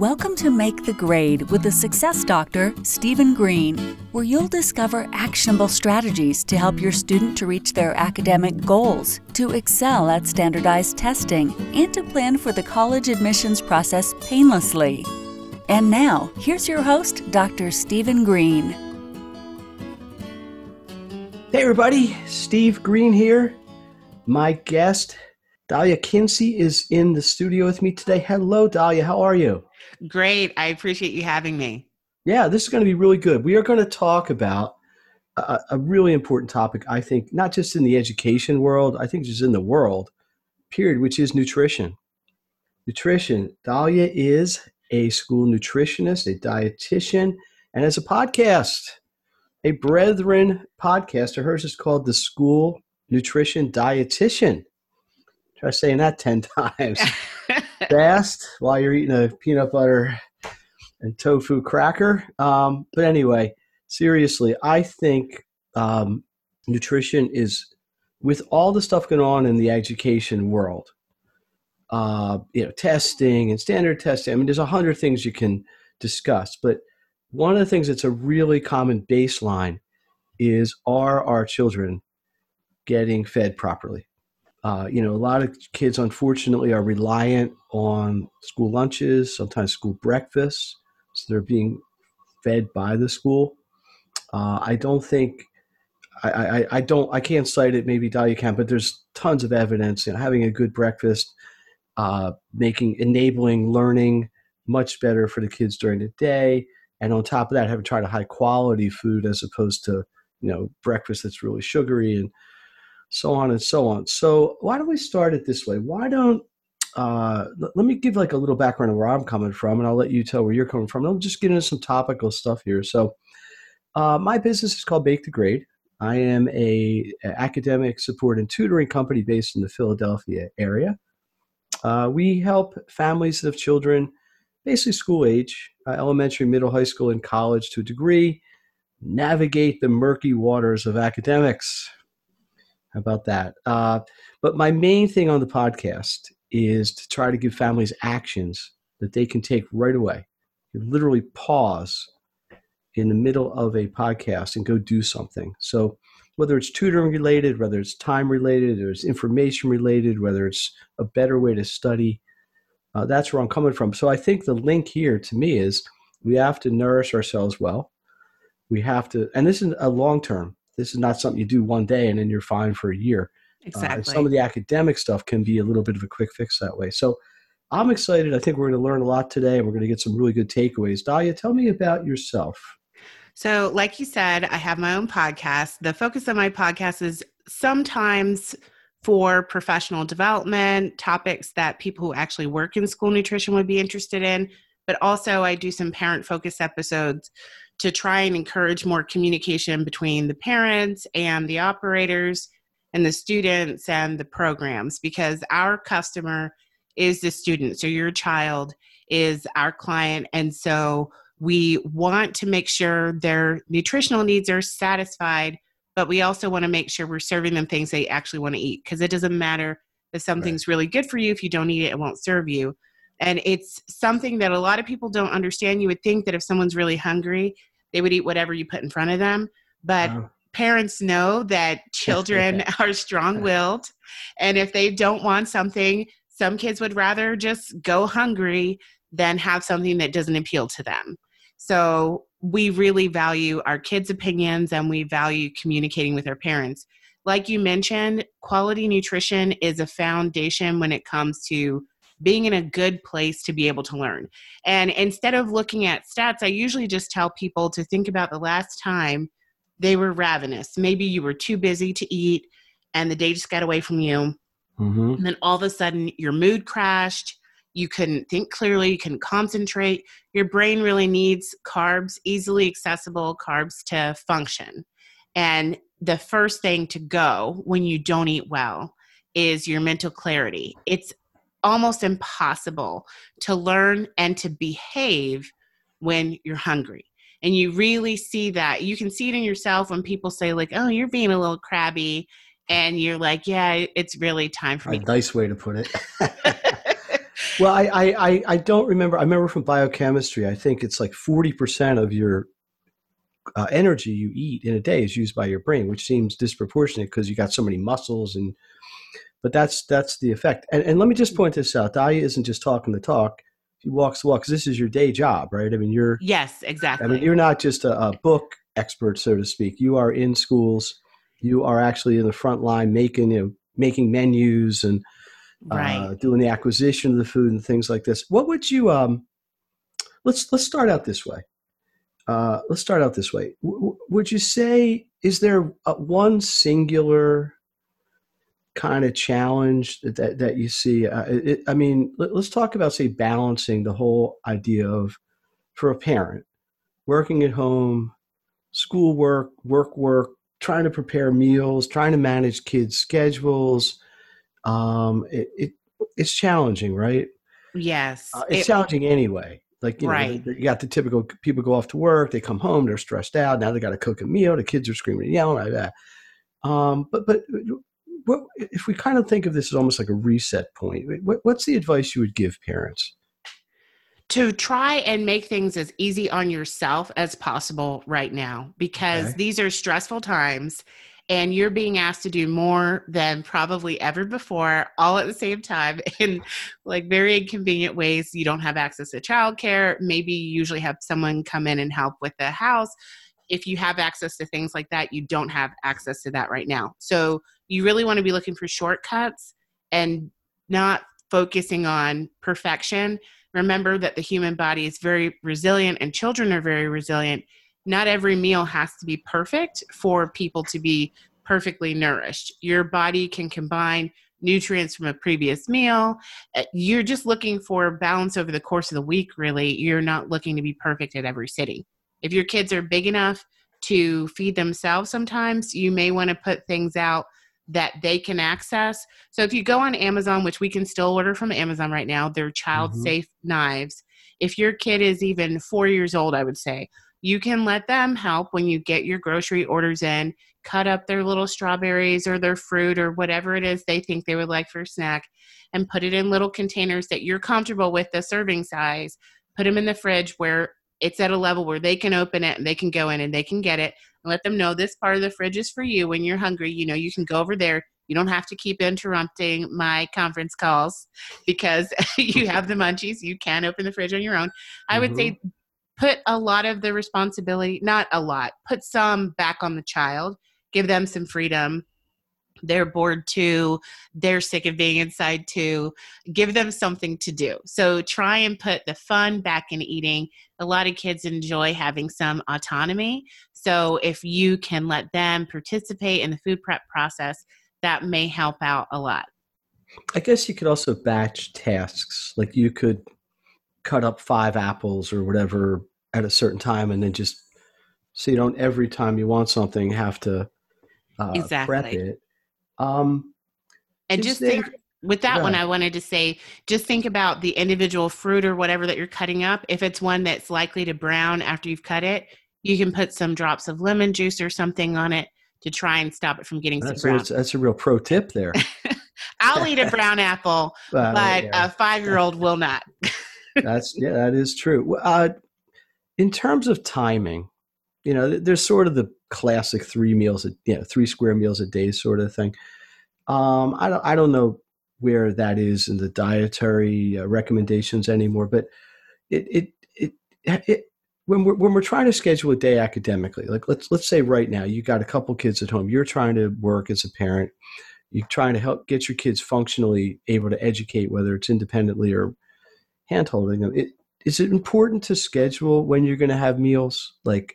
Welcome to Make the Grade with the success doctor, Stephen Green, where you'll discover actionable strategies to help your student to reach their academic goals, to excel at standardized testing, and to plan for the college admissions process painlessly. And now, here's your host, Dr. Stephen Green. Hey, everybody, Steve Green here. My guest, Dalia Kinsey, is in the studio with me today. Hello, Dalia. How are you? Great. I appreciate you having me. Yeah, this is going to be really good. We are going to talk about a, a, really important topic, I think, not just in the education world, I think just in the world, period, which is nutrition. Nutrition. Dalia is a school nutritionist, a dietitian, and as a podcast, a brethren podcaster. Hers is called the School Nutrition Dietitian. Try saying that 10 times fast while you're eating a peanut butter and tofu cracker. Um, but anyway, seriously, I think um, nutrition is, with all the stuff going on in the education world, uh, you know, testing and standard testing. I mean, there's a hundred things you can discuss, but one of the things that's a really common baseline is are our children getting fed properly? Uh, you know, a lot of kids, unfortunately, are reliant on school lunches, sometimes school breakfasts. So they're being fed by the school. Uh, I don't think, I, I, I, don't, I can't cite it. Maybe Dalia can, but there's tons of evidence. You know, having a good breakfast, uh, making enabling learning much better for the kids during the day, and on top of that, having tried a high quality food as opposed to you know breakfast that's really sugary and so on and so on. So why don't we start it this way? Why don't uh, let me give like a little background of where I'm coming from, and I'll let you tell where you're coming from. And I'll just get into some topical stuff here. So, uh, my business is called Make the Grade. I am a, a, academic support and tutoring company based in the Philadelphia area. Uh, we help families of children, basically school age, uh, elementary, middle, high school, and college to a degree, navigate the murky waters of academics. How about that? Uh, but my main thing on the podcast is to try to give families actions that they can take right away. You literally pause in the middle of a podcast and go do something. So whether it's tutoring related, whether it's time related, or it's information related, whether it's a better way to study, uh, that's where I'm coming from. So I think the link here to me is we have to nourish ourselves well. We have to, and this is a long term. This is not something you do one day and then you're fine for a year. Exactly. Uh, some of the academic stuff can be a little bit of a quick fix that way. So I'm excited. I think we're going to learn a lot today and we're going to get some really good takeaways. Dalia, tell me about yourself. So, like you said, I have my own podcast. The focus of my podcast is sometimes for professional development, topics that people who actually work in school nutrition would be interested in. But also, I do some parent focus episodes to try and encourage more communication between the parents and the operators and the students and the programs because our customer is the student. So, your child is our client. And so, we want to make sure their nutritional needs are satisfied, but we also want to make sure we're serving them things they actually want to eat because it doesn't matter if something's right. really good for you. If you don't eat it, it won't serve you. And it's something that a lot of people don't understand. You would think that if someone's really hungry, they would eat whatever you put in front of them. But oh. parents know that children are strong willed. And if they don't want something, some kids would rather just go hungry than have something that doesn't appeal to them. So we really value our kids' opinions and we value communicating with our parents. Like you mentioned, quality nutrition is a foundation when it comes to being in a good place to be able to learn. And instead of looking at stats, I usually just tell people to think about the last time they were ravenous. Maybe you were too busy to eat and the day just got away from you. Mm-hmm. And then all of a sudden your mood crashed you couldn't think clearly, you can concentrate. Your brain really needs carbs, easily accessible carbs to function. And the first thing to go when you don't eat well is your mental clarity. It's almost impossible to learn and to behave when you're hungry. And you really see that. You can see it in yourself when people say, like, oh, you're being a little crabby. And you're like, yeah, it's really time for me. A nice way to put it. well, I, I, I don't remember. I remember from biochemistry, I think it's like 40% of your uh, energy you eat in a day is used by your brain, which seems disproportionate because you got so many muscles and but that's that's the effect. And, and let me just point this out: Dalia isn't just talking the talk; she walks the walk. Because this is your day job, right? I mean, you're yes, exactly. I mean, you're not just a, a book expert, so to speak. You are in schools. You are actually in the front line making you know, making menus and right. uh, doing the acquisition of the food and things like this. What would you um? Let's let's start out this way. Uh, let's start out this way. W- would you say is there a, one singular kind of challenge that that you see? Uh, it, I mean, let, us talk about say balancing the whole idea of for a parent working at home, school work, work work, trying to prepare meals, trying to manage kids' schedules. Um, it, it it's challenging, right? Yes, uh, it's it, challenging anyway. Like you know, right. you got the typical people go off to work, they come home, they're stressed out. Now they got to cook a meal. The kids are screaming and yelling like that. Um, but but what, if we kind of think of this as almost like a reset point, what, what's the advice you would give parents? To try and make things as easy on yourself as possible right now, because okay. these are stressful times and you're being asked to do more than probably ever before all at the same time in like very inconvenient ways you don't have access to childcare maybe you usually have someone come in and help with the house if you have access to things like that you don't have access to that right now so you really want to be looking for shortcuts and not focusing on perfection remember that the human body is very resilient and children are very resilient not every meal has to be perfect for people to be perfectly nourished. Your body can combine nutrients from a previous meal. Uh, you're just looking for balance over the course of the week, really. You're not looking to be perfect at every sitting. If your kids are big enough to feed themselves sometimes, you may want to put things out that they can access. So if you go on Amazon, which we can still order from Amazon right now, they're child safe mm-hmm. knives. If your kid is even four years old, I would say, you can let them help when you get your grocery orders in, cut up their little strawberries or their fruit or whatever it is they think they would like for a snack, and put it in little containers that you're comfortable with the serving size. Put them in the fridge where it's at a level where they can open it and they can go in and they can get it. And let them know this part of the fridge is for you when you're hungry. You know, you can go over there. You don't have to keep interrupting my conference calls because you have the munchies. You can open the fridge on your own. I would mm-hmm. say put a lot of the responsibility, not a lot, put some back on the child, give them some freedom. They're bored too. They're sick of being inside too. Give them something to do. So try and put the fun back in eating. A lot of kids enjoy having some autonomy. So if you can let them participate in the food prep process, that may help out a lot. I guess you could also batch tasks. Like you could cut up five apples or whatever at a certain time and then just so you don't every time you want something have to uh, exactly. prep it. Um, and just think with that one, I wanted to say just think about the individual fruit or whatever that you're cutting up. If it's one that's likely to brown after you've cut it, you can put some drops of lemon juice or something on it to try and stop it from getting that's, brown. A, that's a real pro tip there. I'll eat a brown apple, well, but yeah. a five year old will not. that's yeah, that is true. Uh, in terms of timing, you know, there's sort of the classic three meals, a, you know, three square meals a day sort of thing. Um, I don't, I don't know where that is in the dietary uh, recommendations anymore, but it, it, it, it, when we're when we're trying to schedule a day academically, like let's let's say right now you got a couple kids at home, you're trying to work as a parent, you're trying to help get your kids functionally able to educate, whether it's independently or hand holding them. It, is it important to schedule when you're going to have meals? Like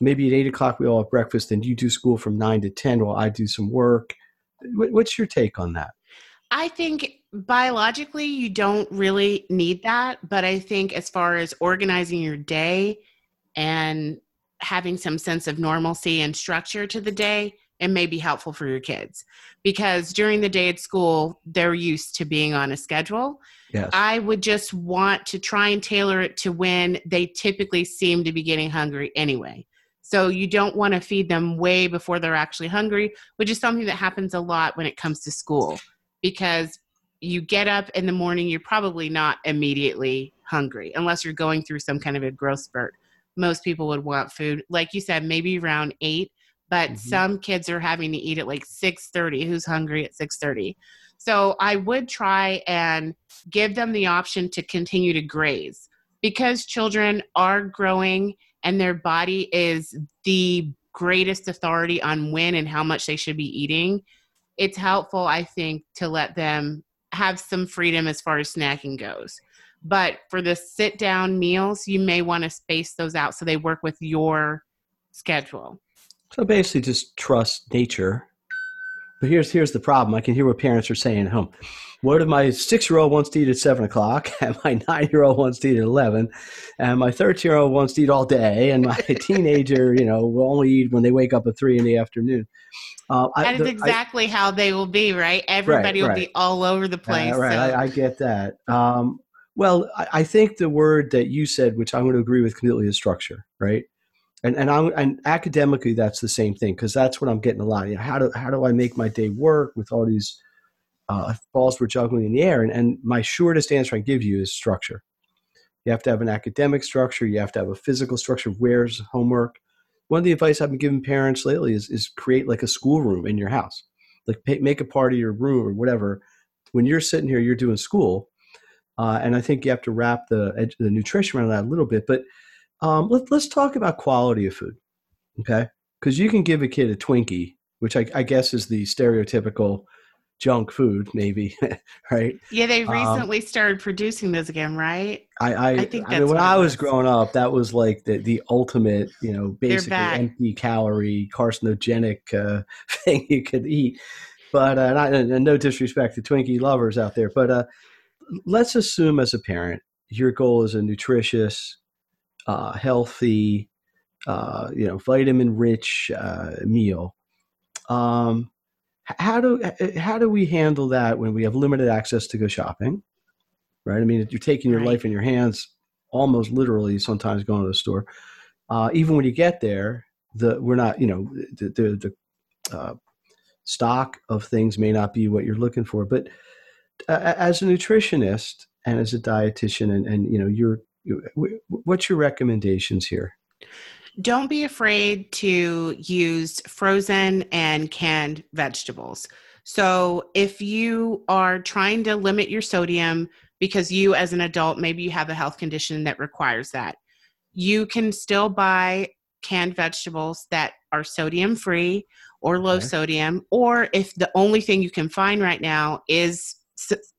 maybe at eight o'clock we all have breakfast, and you do school from nine to ten while I do some work. What's your take on that? I think biologically you don't really need that, but I think as far as organizing your day and having some sense of normalcy and structure to the day, it may be helpful for your kids because during the day at school they're used to being on a schedule yes. i would just want to try and tailor it to when they typically seem to be getting hungry anyway so you don't want to feed them way before they're actually hungry which is something that happens a lot when it comes to school because you get up in the morning, you're probably not immediately hungry unless you're going through some kind of a growth spurt. Most people would want food, like you said, maybe around eight. But mm-hmm. some kids are having to eat at like six thirty. Who's hungry at six thirty? So I would try and give them the option to continue to graze because children are growing and their body is the greatest authority on when and how much they should be eating. It's helpful, I think, to let them have some freedom as far as snacking goes. But for the sit down meals, you may want to space those out so they work with your schedule. So basically, just trust nature. But here's here's the problem. I can hear what parents are saying at home. What if my six year old wants to eat at seven o'clock, and my nine year old wants to eat at eleven, and my thirteen year old wants to eat all day, and my teenager, you know, will only eat when they wake up at three in the afternoon. Uh, that I, is exactly I, how they will be, right? Everybody right, will right. be all over the place. Uh, right, so. I, I, get that. Um, well, I, think the word that you said, which I'm going to agree with completely, is structure, right? And and I'm and academically, that's the same thing because that's what I'm getting a lot. You know, how do how do I make my day work with all these uh, balls we're juggling in the air? And and my shortest answer I give you is structure. You have to have an academic structure. You have to have a physical structure. Where's homework? one of the advice I've been giving parents lately is, is create like a school room in your house, like pay, make a part of your room or whatever. When you're sitting here, you're doing school, uh, and I think you have to wrap the the nutrition around that a little bit. But um, let, let's talk about quality of food, okay? Because you can give a kid a Twinkie, which I, I guess is the stereotypical junk food, maybe, right? Yeah, they um, recently um, started producing those again, right? I, I, I think I mean, when I was, was growing up, that was like the, the ultimate, you know, basically empty calorie, carcinogenic uh, thing you could eat. But uh, not, and no disrespect to Twinkie lovers out there, but uh, let's assume as a parent, your goal is a nutritious, uh, healthy, uh, you know, vitamin rich uh, meal. Um, how do how do we handle that when we have limited access to go shopping right i mean you're taking your right. life in your hands almost literally sometimes going to the store uh, even when you get there the we're not you know the the, the uh, stock of things may not be what you're looking for but uh, as a nutritionist and as a dietitian and, and you know you're what's your recommendations here don't be afraid to use frozen and canned vegetables. So, if you are trying to limit your sodium because you, as an adult, maybe you have a health condition that requires that, you can still buy canned vegetables that are sodium free or low okay. sodium. Or if the only thing you can find right now is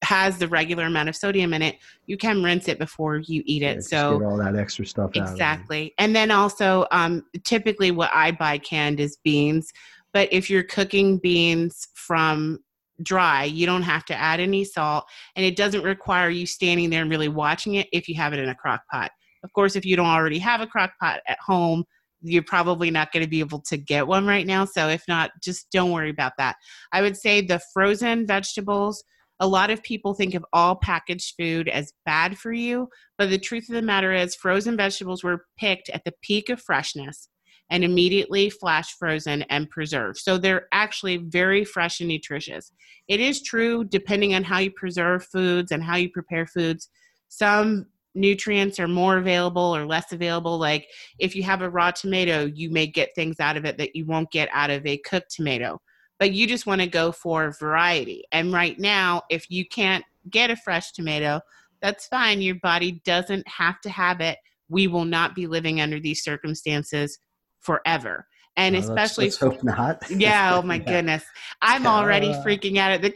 has the regular amount of sodium in it, you can rinse it before you eat it. Yeah, so all that extra stuff exactly. And then also, um, typically what I buy canned is beans. But if you're cooking beans from dry, you don't have to add any salt, and it doesn't require you standing there and really watching it if you have it in a crock pot. Of course, if you don't already have a crock pot at home, you're probably not going to be able to get one right now. So if not, just don't worry about that. I would say the frozen vegetables a lot of people think of all packaged food as bad for you, but the truth of the matter is, frozen vegetables were picked at the peak of freshness and immediately flash frozen and preserved. So they're actually very fresh and nutritious. It is true, depending on how you preserve foods and how you prepare foods, some nutrients are more available or less available. Like if you have a raw tomato, you may get things out of it that you won't get out of a cooked tomato but you just want to go for variety. And right now, if you can't get a fresh tomato, that's fine. Your body doesn't have to have it. We will not be living under these circumstances forever. And uh, especially, let's, let's hope not. yeah. Oh my goodness, I'm already uh, freaking out at the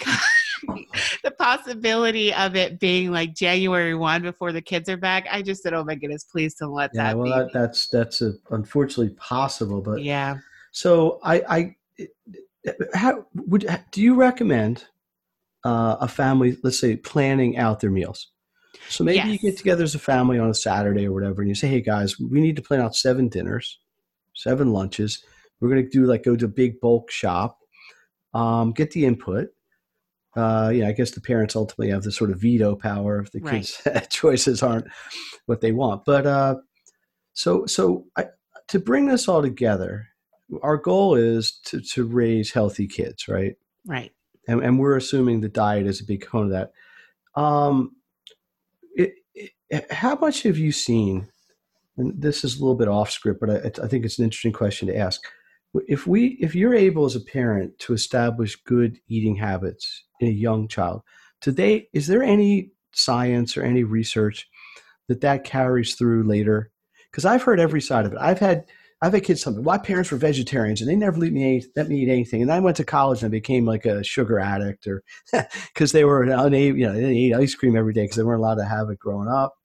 the possibility of it being like January one before the kids are back. I just said, oh my goodness, please don't let yeah, that. Well, that, that's that's a, unfortunately possible, but yeah. So I I how would do you recommend uh, a family, let's say, planning out their meals? So maybe yes. you get together as a family on a Saturday or whatever, and you say, "Hey guys, we need to plan out seven dinners, seven lunches. We're going to do like go to a big bulk shop, um, get the input." Uh, yeah, I guess the parents ultimately have the sort of veto power if the right. kids' choices aren't what they want. But uh, so so I, to bring this all together, our goal is to, to raise healthy kids, right? Right. and, and we're assuming the diet is a big component of that. Um, it, it, how much have you seen? And this is a little bit off script, but I, I think it's an interesting question to ask. If we, if you're able as a parent to establish good eating habits in a young child, today, is there any science or any research that that carries through later? Because I've heard every side of it. I've had I've had kids tell me my parents were vegetarians and they never let me eat, let me eat anything. And I went to college and I became like a sugar addict, or because they were unable, you know, they didn't eat ice cream every day because they weren't allowed to have it growing up.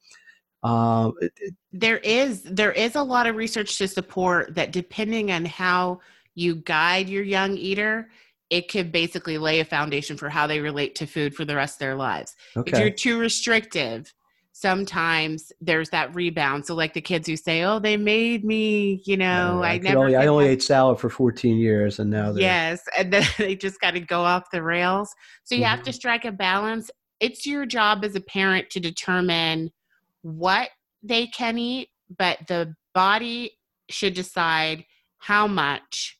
Um, it, it, there is there is a lot of research to support that depending on how you guide your young eater, it could basically lay a foundation for how they relate to food for the rest of their lives. Okay. If you're too restrictive, sometimes there's that rebound. So like the kids who say, "Oh, they made me," you know, I, I never. Only, I only ate salad for 14 years, and now they yes, and then they just got to go off the rails. So you mm-hmm. have to mm-hmm. strike a balance. It's your job as a parent to determine what they can eat, but the body should decide how much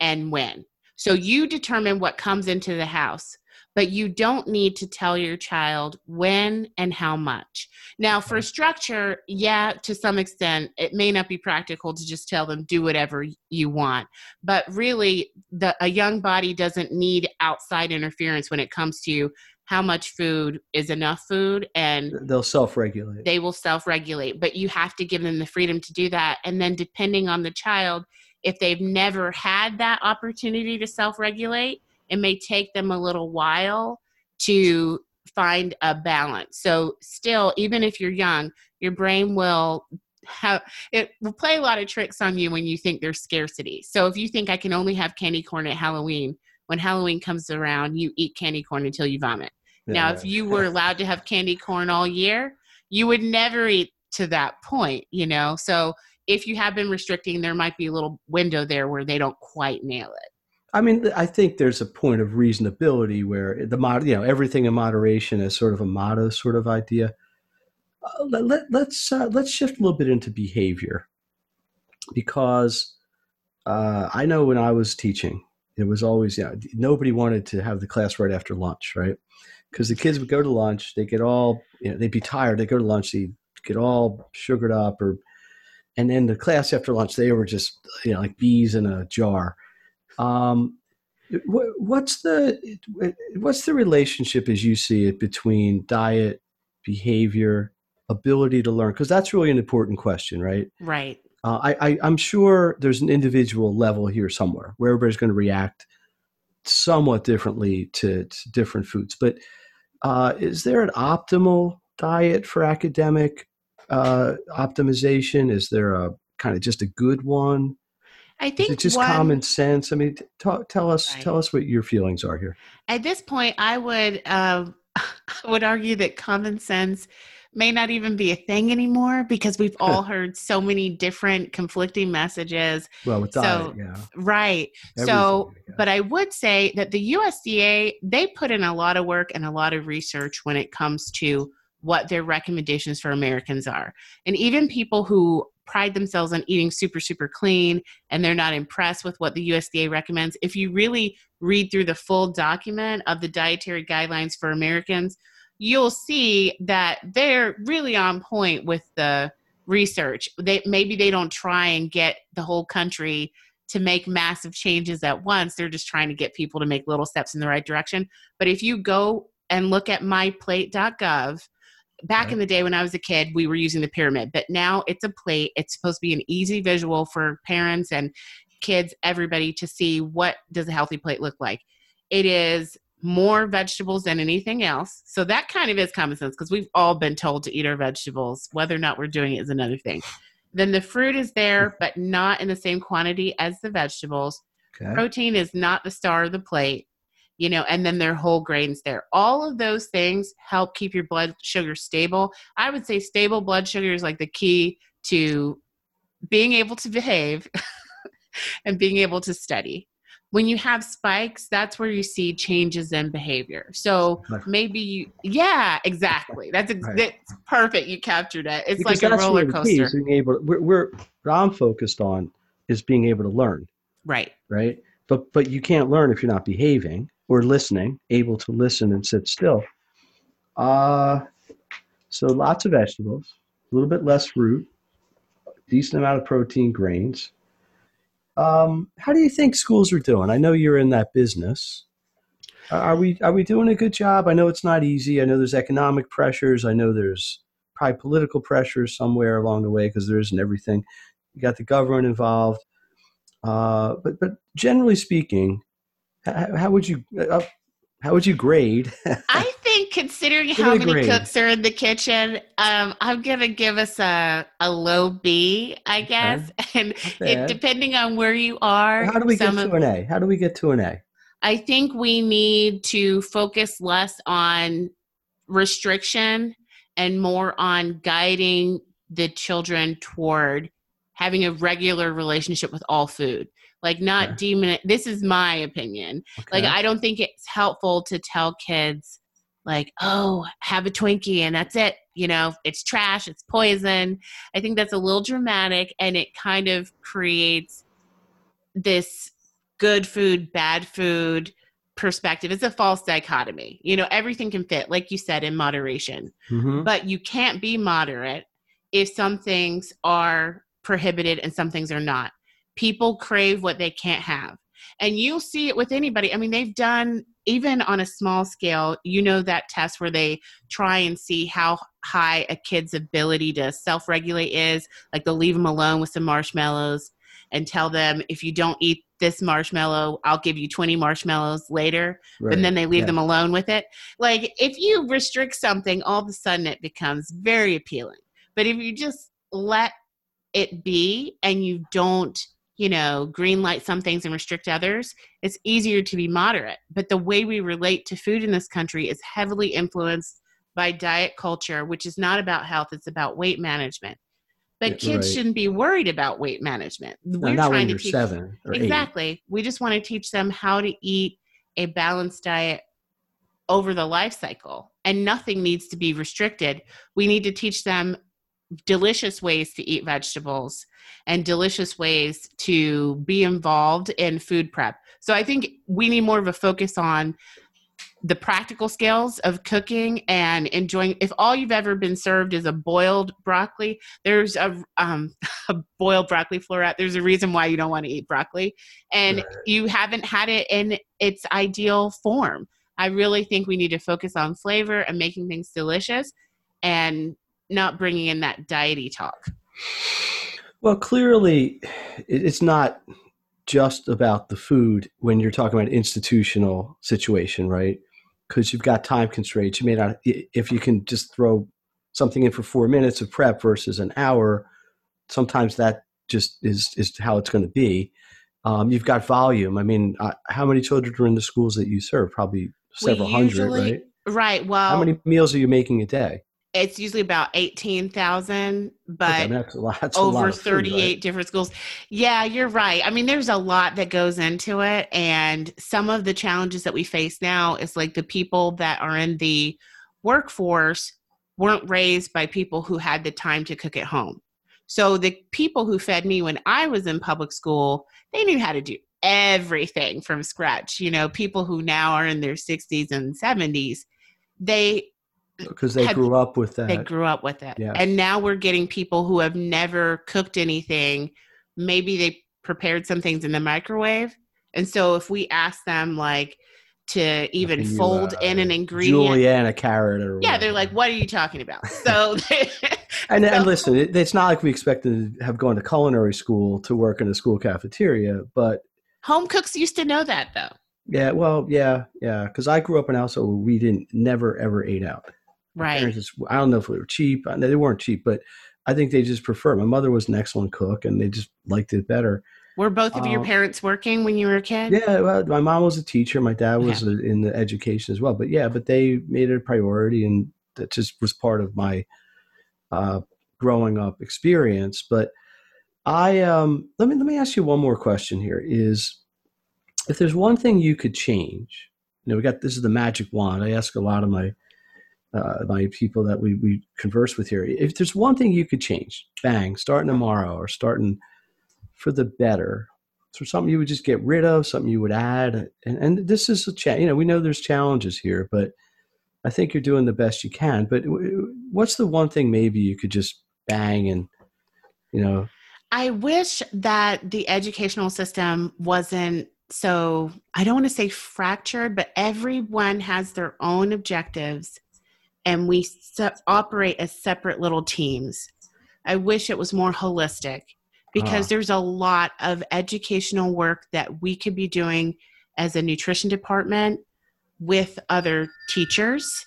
and when. So you determine what comes into the house but you don't need to tell your child when and how much. Now, for structure, yeah, to some extent, it may not be practical to just tell them do whatever you want. But really, the, a young body doesn't need outside interference when it comes to how much food is enough food and they'll self-regulate they will self-regulate but you have to give them the freedom to do that and then depending on the child if they've never had that opportunity to self-regulate it may take them a little while to find a balance. So, still, even if you're young, your brain will have it will play a lot of tricks on you when you think there's scarcity. So, if you think I can only have candy corn at Halloween, when Halloween comes around, you eat candy corn until you vomit. Yeah. Now, if you were allowed to have candy corn all year, you would never eat to that point, you know? So, if you have been restricting, there might be a little window there where they don't quite nail it. I mean, I think there's a point of reasonability where the mod, you know, everything in moderation is sort of a motto sort of idea. Uh, let, let, let's uh, let's shift a little bit into behavior, because uh, I know when I was teaching, it was always you know nobody wanted to have the class right after lunch, right? Because the kids would go to lunch, they get all you know they'd be tired, they go to lunch, they get all sugared up, or and then the class after lunch they were just you know like bees in a jar um, what's the what's the relationship as you see it between diet, behavior, ability to learn? Because that's really an important question, right? Right. Uh, I, I I'm sure there's an individual level here somewhere where everybody's going to react somewhat differently to, to different foods. But uh, is there an optimal diet for academic uh, optimization? Is there a kind of just a good one? I think it's just one, common sense. I mean, talk, tell us right. tell us what your feelings are here. At this point, I would uh, would argue that common sense may not even be a thing anymore because we've all heard so many different conflicting messages. Well, with diet, yeah. Right. Everything, so, I but I would say that the USDA, they put in a lot of work and a lot of research when it comes to what their recommendations for Americans are. And even people who pride themselves on eating super, super clean and they're not impressed with what the USDA recommends, if you really read through the full document of the dietary guidelines for Americans, you'll see that they're really on point with the research. They maybe they don't try and get the whole country to make massive changes at once. They're just trying to get people to make little steps in the right direction. But if you go and look at myplate.gov, back right. in the day when I was a kid, we were using the pyramid, but now it's a plate. It's supposed to be an easy visual for parents and kids, everybody to see what does a healthy plate look like. It is more vegetables than anything else. So that kind of is common sense because we've all been told to eat our vegetables. Whether or not we're doing it is another thing. Then the fruit is there, mm. but not in the same quantity as the vegetables. Okay. Protein is not the star of the plate you know, and then their whole grains there. All of those things help keep your blood sugar stable. I would say stable blood sugar is like the key to being able to behave and being able to study. When you have spikes, that's where you see changes in behavior. So maybe you, yeah, exactly. That's, ex- right. that's perfect. You captured it. It's because like a roller coaster. Being able, we're, we're, what I'm focused on is being able to learn. Right. Right. But but you can't learn if you're not behaving or listening, able to listen and sit still. Uh, so lots of vegetables, a little bit less fruit, decent amount of protein, grains. Um, how do you think schools are doing? I know you're in that business. Are we are we doing a good job? I know it's not easy. I know there's economic pressures. I know there's probably political pressures somewhere along the way because there isn't everything. You got the government involved. Uh, but but generally speaking, how, would you uh, how would you grade? I think considering how many grade. cooks are in the kitchen, um, I'm gonna give us a, a low B, I guess. Okay. And it, depending on where you are, how do we get to of, an A? How do we get to an A? I think we need to focus less on restriction and more on guiding the children toward having a regular relationship with all food like not okay. demon this is my opinion okay. like i don't think it's helpful to tell kids like oh have a twinkie and that's it you know it's trash it's poison i think that's a little dramatic and it kind of creates this good food bad food perspective it's a false dichotomy you know everything can fit like you said in moderation mm-hmm. but you can't be moderate if some things are prohibited and some things are not. People crave what they can't have. And you'll see it with anybody. I mean, they've done, even on a small scale, you know, that test where they try and see how high a kid's ability to self regulate is. Like they'll leave them alone with some marshmallows and tell them, if you don't eat this marshmallow, I'll give you 20 marshmallows later. Right. And then they leave yeah. them alone with it. Like if you restrict something, all of a sudden it becomes very appealing. But if you just let it be and you don't you know green light some things and restrict others it's easier to be moderate. But the way we relate to food in this country is heavily influenced by diet culture which is not about health it's about weight management. But kids right. shouldn't be worried about weight management. We're not trying to teach seven exactly eight. we just want to teach them how to eat a balanced diet over the life cycle and nothing needs to be restricted. We need to teach them delicious ways to eat vegetables and delicious ways to be involved in food prep. So I think we need more of a focus on the practical skills of cooking and enjoying if all you've ever been served is a boiled broccoli there's a, um, a boiled broccoli floret there's a reason why you don't want to eat broccoli and right. you haven't had it in its ideal form i really think we need to focus on flavor and making things delicious and not bringing in that diety talk. Well, clearly, it's not just about the food when you're talking about institutional situation, right? Because you've got time constraints. You may not, if you can just throw something in for four minutes of prep versus an hour, sometimes that just is is how it's going to be. Um, you've got volume. I mean, uh, how many children are in the schools that you serve? Probably several usually, hundred, right? Right. Well, how many meals are you making a day? It's usually about 18,000 but okay, that's a lot. That's over 38 food, right? different schools. Yeah, you're right. I mean there's a lot that goes into it and some of the challenges that we face now is like the people that are in the workforce weren't raised by people who had the time to cook at home. So the people who fed me when I was in public school, they knew how to do everything from scratch. You know, people who now are in their 60s and 70s, they because they had, grew up with that. They grew up with it. Yeah. And now we're getting people who have never cooked anything. Maybe they prepared some things in the microwave. And so if we ask them like to even you, fold uh, in an ingredient, julienne a carrot or yeah, they're like, "What are you talking about?" So, and, so, and listen, it, it's not like we expect to have gone to culinary school to work in a school cafeteria, but home cooks used to know that though. Yeah, well, yeah, yeah, because I grew up in a household where we didn't never ever ate out. Right. Just, I don't know if they were cheap. They weren't cheap, but I think they just prefer. My mother was an excellent cook, and they just liked it better. Were both of your um, parents working when you were a kid? Yeah, well, my mom was a teacher. My dad was okay. in the education as well. But yeah, but they made it a priority, and that just was part of my uh, growing up experience. But I um, let me let me ask you one more question. Here is, if there's one thing you could change, you know, we got this is the magic wand. I ask a lot of my uh, my people that we, we converse with here. If there's one thing you could change, bang, starting tomorrow or starting for the better So something you would just get rid of, something you would add, and, and this is a cha- you know we know there's challenges here, but I think you're doing the best you can. But what's the one thing maybe you could just bang and you know? I wish that the educational system wasn't so I don't want to say fractured, but everyone has their own objectives and we se- operate as separate little teams. I wish it was more holistic because there's a lot of educational work that we could be doing as a nutrition department with other teachers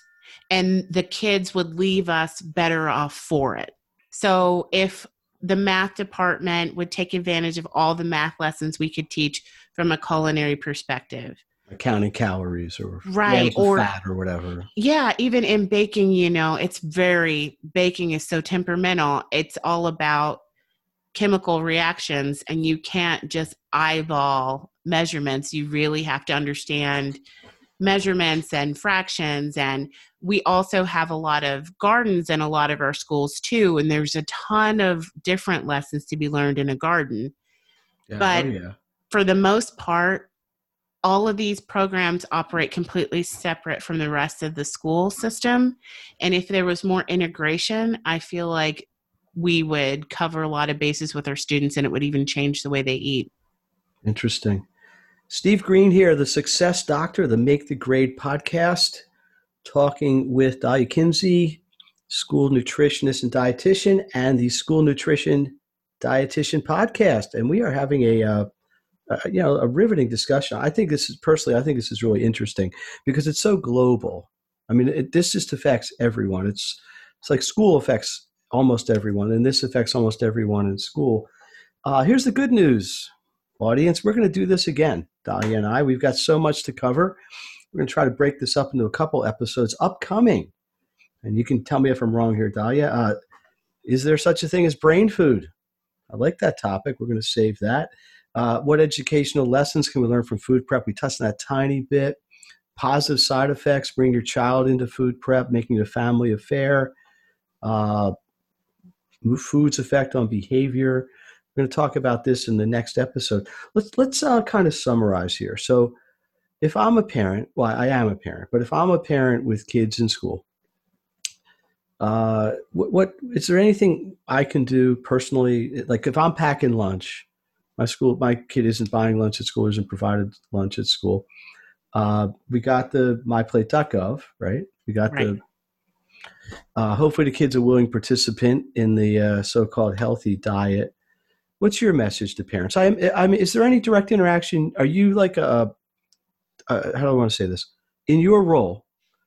and the kids would leave us better off for it. So if the math department would take advantage of all the math lessons we could teach from a culinary perspective counting calories or right or fat or whatever. Yeah even in baking you know it's very baking is so temperamental. It's all about chemical reactions and you can't just eyeball measurements. You really have to understand measurements and fractions and we also have a lot of gardens in a lot of our schools too and there's a ton of different lessons to be learned in a garden. Yeah, oh, but oh yeah. for the most part all of these programs operate completely separate from the rest of the school system. And if there was more integration i feel like we would cover a lot of bases with our students and it would even change the way they eat. Interesting. Steve Green here, the Success Doctor, the Make the Grade podcast, talking with Dalia Kinsey, school nutritionist and dietitian, and the School Nutrition Dietitian podcast. And we are having a, uh, you know, a riveting discussion. I think this is personally, I think this is really interesting because it's so global. I mean, it, this just affects everyone. It's it's like school affects almost everyone, and this affects almost everyone in school. Uh, here's the good news audience, we're going to do this again, Dalia and I. We've got so much to cover. We're going to try to break this up into a couple episodes upcoming. And you can tell me if I'm wrong here, Dalia. Uh, is there such a thing as brain food? I like that topic. We're going to save that. Uh, what educational lessons can we learn from food prep? We touched on that tiny bit. Positive side effects, bring your child into food prep, making it a family affair. Uh, food's effect on behavior. We're going to talk about this in the next episode. Let's let's uh, kind of summarize here. So, if I'm a parent, well, I am a parent, but if I'm a parent with kids in school, uh, what, what is there anything I can do personally? Like if I'm packing lunch, my school, my kid isn't buying lunch at school, isn't provided lunch at school. Uh, we got the myplate.gov, right? We got right. the. Uh, hopefully, the kid's a willing participant in the uh, so-called healthy diet what's your message to parents? I, I mean, is there any direct interaction? Are you like a, a how do I want to say this? In your role,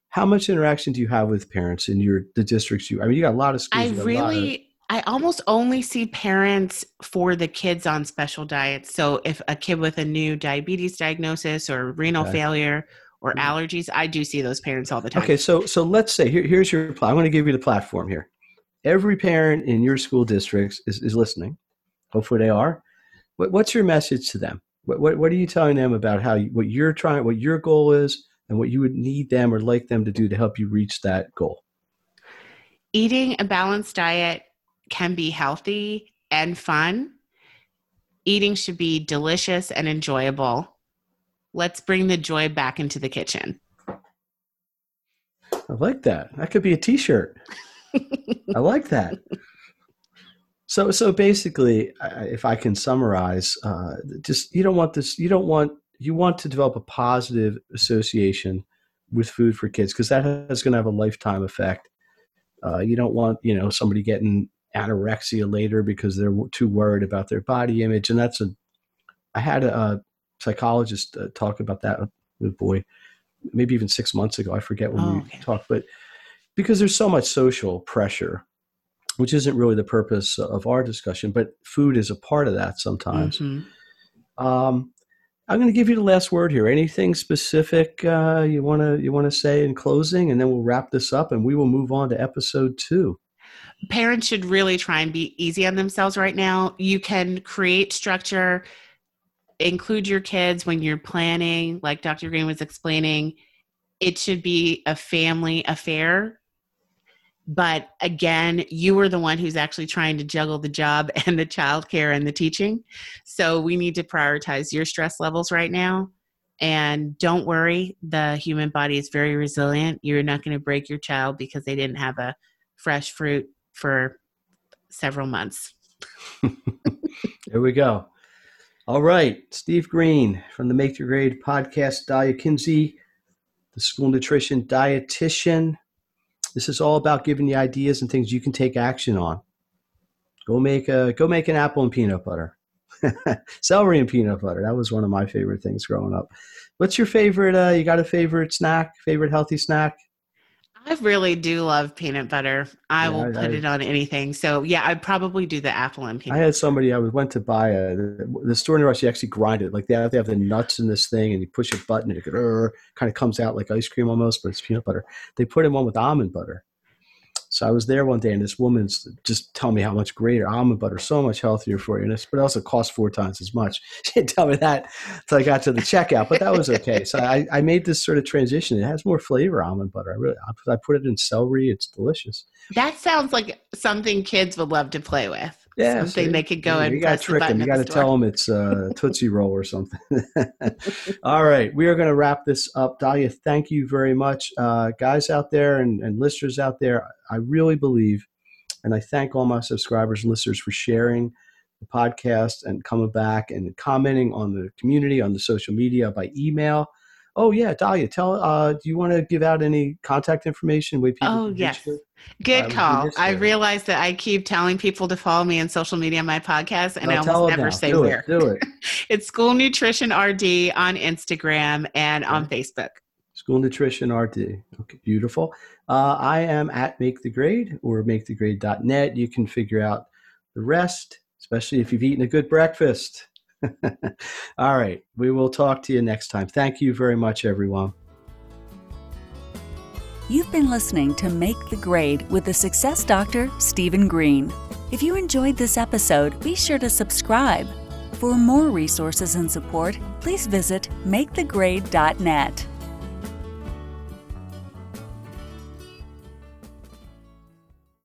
how much interaction do you have with parents in your the districts you? I mean, you got a lot of schools. I really. I almost only see parents for the kids on special diets. So if a kid with a new diabetes diagnosis or renal okay. failure or mm-hmm. allergies, I do see those parents all the time. Okay, so so let's say here, here's your. I'm going to give you the platform here. Every parent in your school districts is, is listening. Hopefully they are. What, what's your message to them? What, what, what, are you telling them about how you, what you're trying, what your goal is, and what you would need them or like them to do to help you reach that goal? Eating a balanced diet can be healthy and fun. Eating should be delicious and enjoyable. Let's bring the joy back into the kitchen. I like that. That could be a t shirt. I like that. So, so basically, if I can summarize, uh, just you don't want this. You don't want you want to develop a positive association with food for kids because that is going to have a lifetime effect. Uh, you don't want you know somebody getting anorexia later because they're too worried about their body image, and that's a. I had a, a psychologist uh, talk about that with boy, maybe even six months ago. I forget when oh, we okay. talked, but because there's so much social pressure which isn't really the purpose of our discussion, but food is a part of that sometimes. Mm-hmm. Um, I'm going to give you the last word here. Anything specific uh, you want to you want to say in closing, and then we'll wrap this up, and we will move on to episode two. Parents should really try and be easy on themselves right now. You can create structure, include your kids when you're planning, like Dr. Green was explaining. It should be a family affair but again, you are the one who's actually trying to juggle the job and the childcare and the teaching. So we need to prioritize your stress levels right now. And don't worry, the human body is very resilient. You're not going to break your child because they didn't have a fresh fruit for several months. there we go. All right, Steve Green from the Make Your Grade podcast, Dalia Kinsey, the school nutrition dietitian. This is all about giving you ideas and things you can take action on. Go make a go make an apple and peanut butter. Celery and peanut butter. That was one of my favorite things growing up. What's your favorite? Uh, you got a favorite snack? Favorite healthy snack? I really do love peanut butter. I yeah, will put I, it on anything. So yeah, I'd probably do the apple and peanut. I had somebody I went to buy a the store near us. You actually grind it like they have, they have the nuts in this thing, and you push a button, and it kind of comes out like ice cream almost, but it's peanut butter. They put in one with almond butter, so I was there one day, and this woman's just telling me how much greater almond butter, so much healthier for you, and it's, but it also costs four times as much. She didn't tell me that until I got to the checkout, but that was okay. So I, I made this sort of transition. It has more flavor, almond butter. I really, I put it in celery. It's delicious. That sounds like something kids would love to play with yeah, something so they could go yeah, and you got to trick them. You got to tell them it's a Tootsie Roll or something. All right, we are going to wrap this up. Dalia, thank you very much, uh, guys out there and, and listeners out there. I really believe, and I thank all my subscribers and listeners for sharing the podcast and coming back and commenting on the community on the social media by email. Oh yeah, Dalia, tell. Uh, do you want to give out any contact information? Way people. Oh yes. Good call. I realize that I keep telling people to follow me on social media on my podcast, and no, I almost never say do where. It, do it. it's School Nutrition RD on Instagram and okay. on Facebook. School Nutrition RD. Okay, beautiful. Uh, I am at Make the Grade or MakeTheGrade.net. You can figure out the rest, especially if you've eaten a good breakfast. All right. We will talk to you next time. Thank you very much, everyone. You've been listening to Make the Grade with the Success Doctor, Stephen Green. If you enjoyed this episode, be sure to subscribe. For more resources and support, please visit makethegrade.net.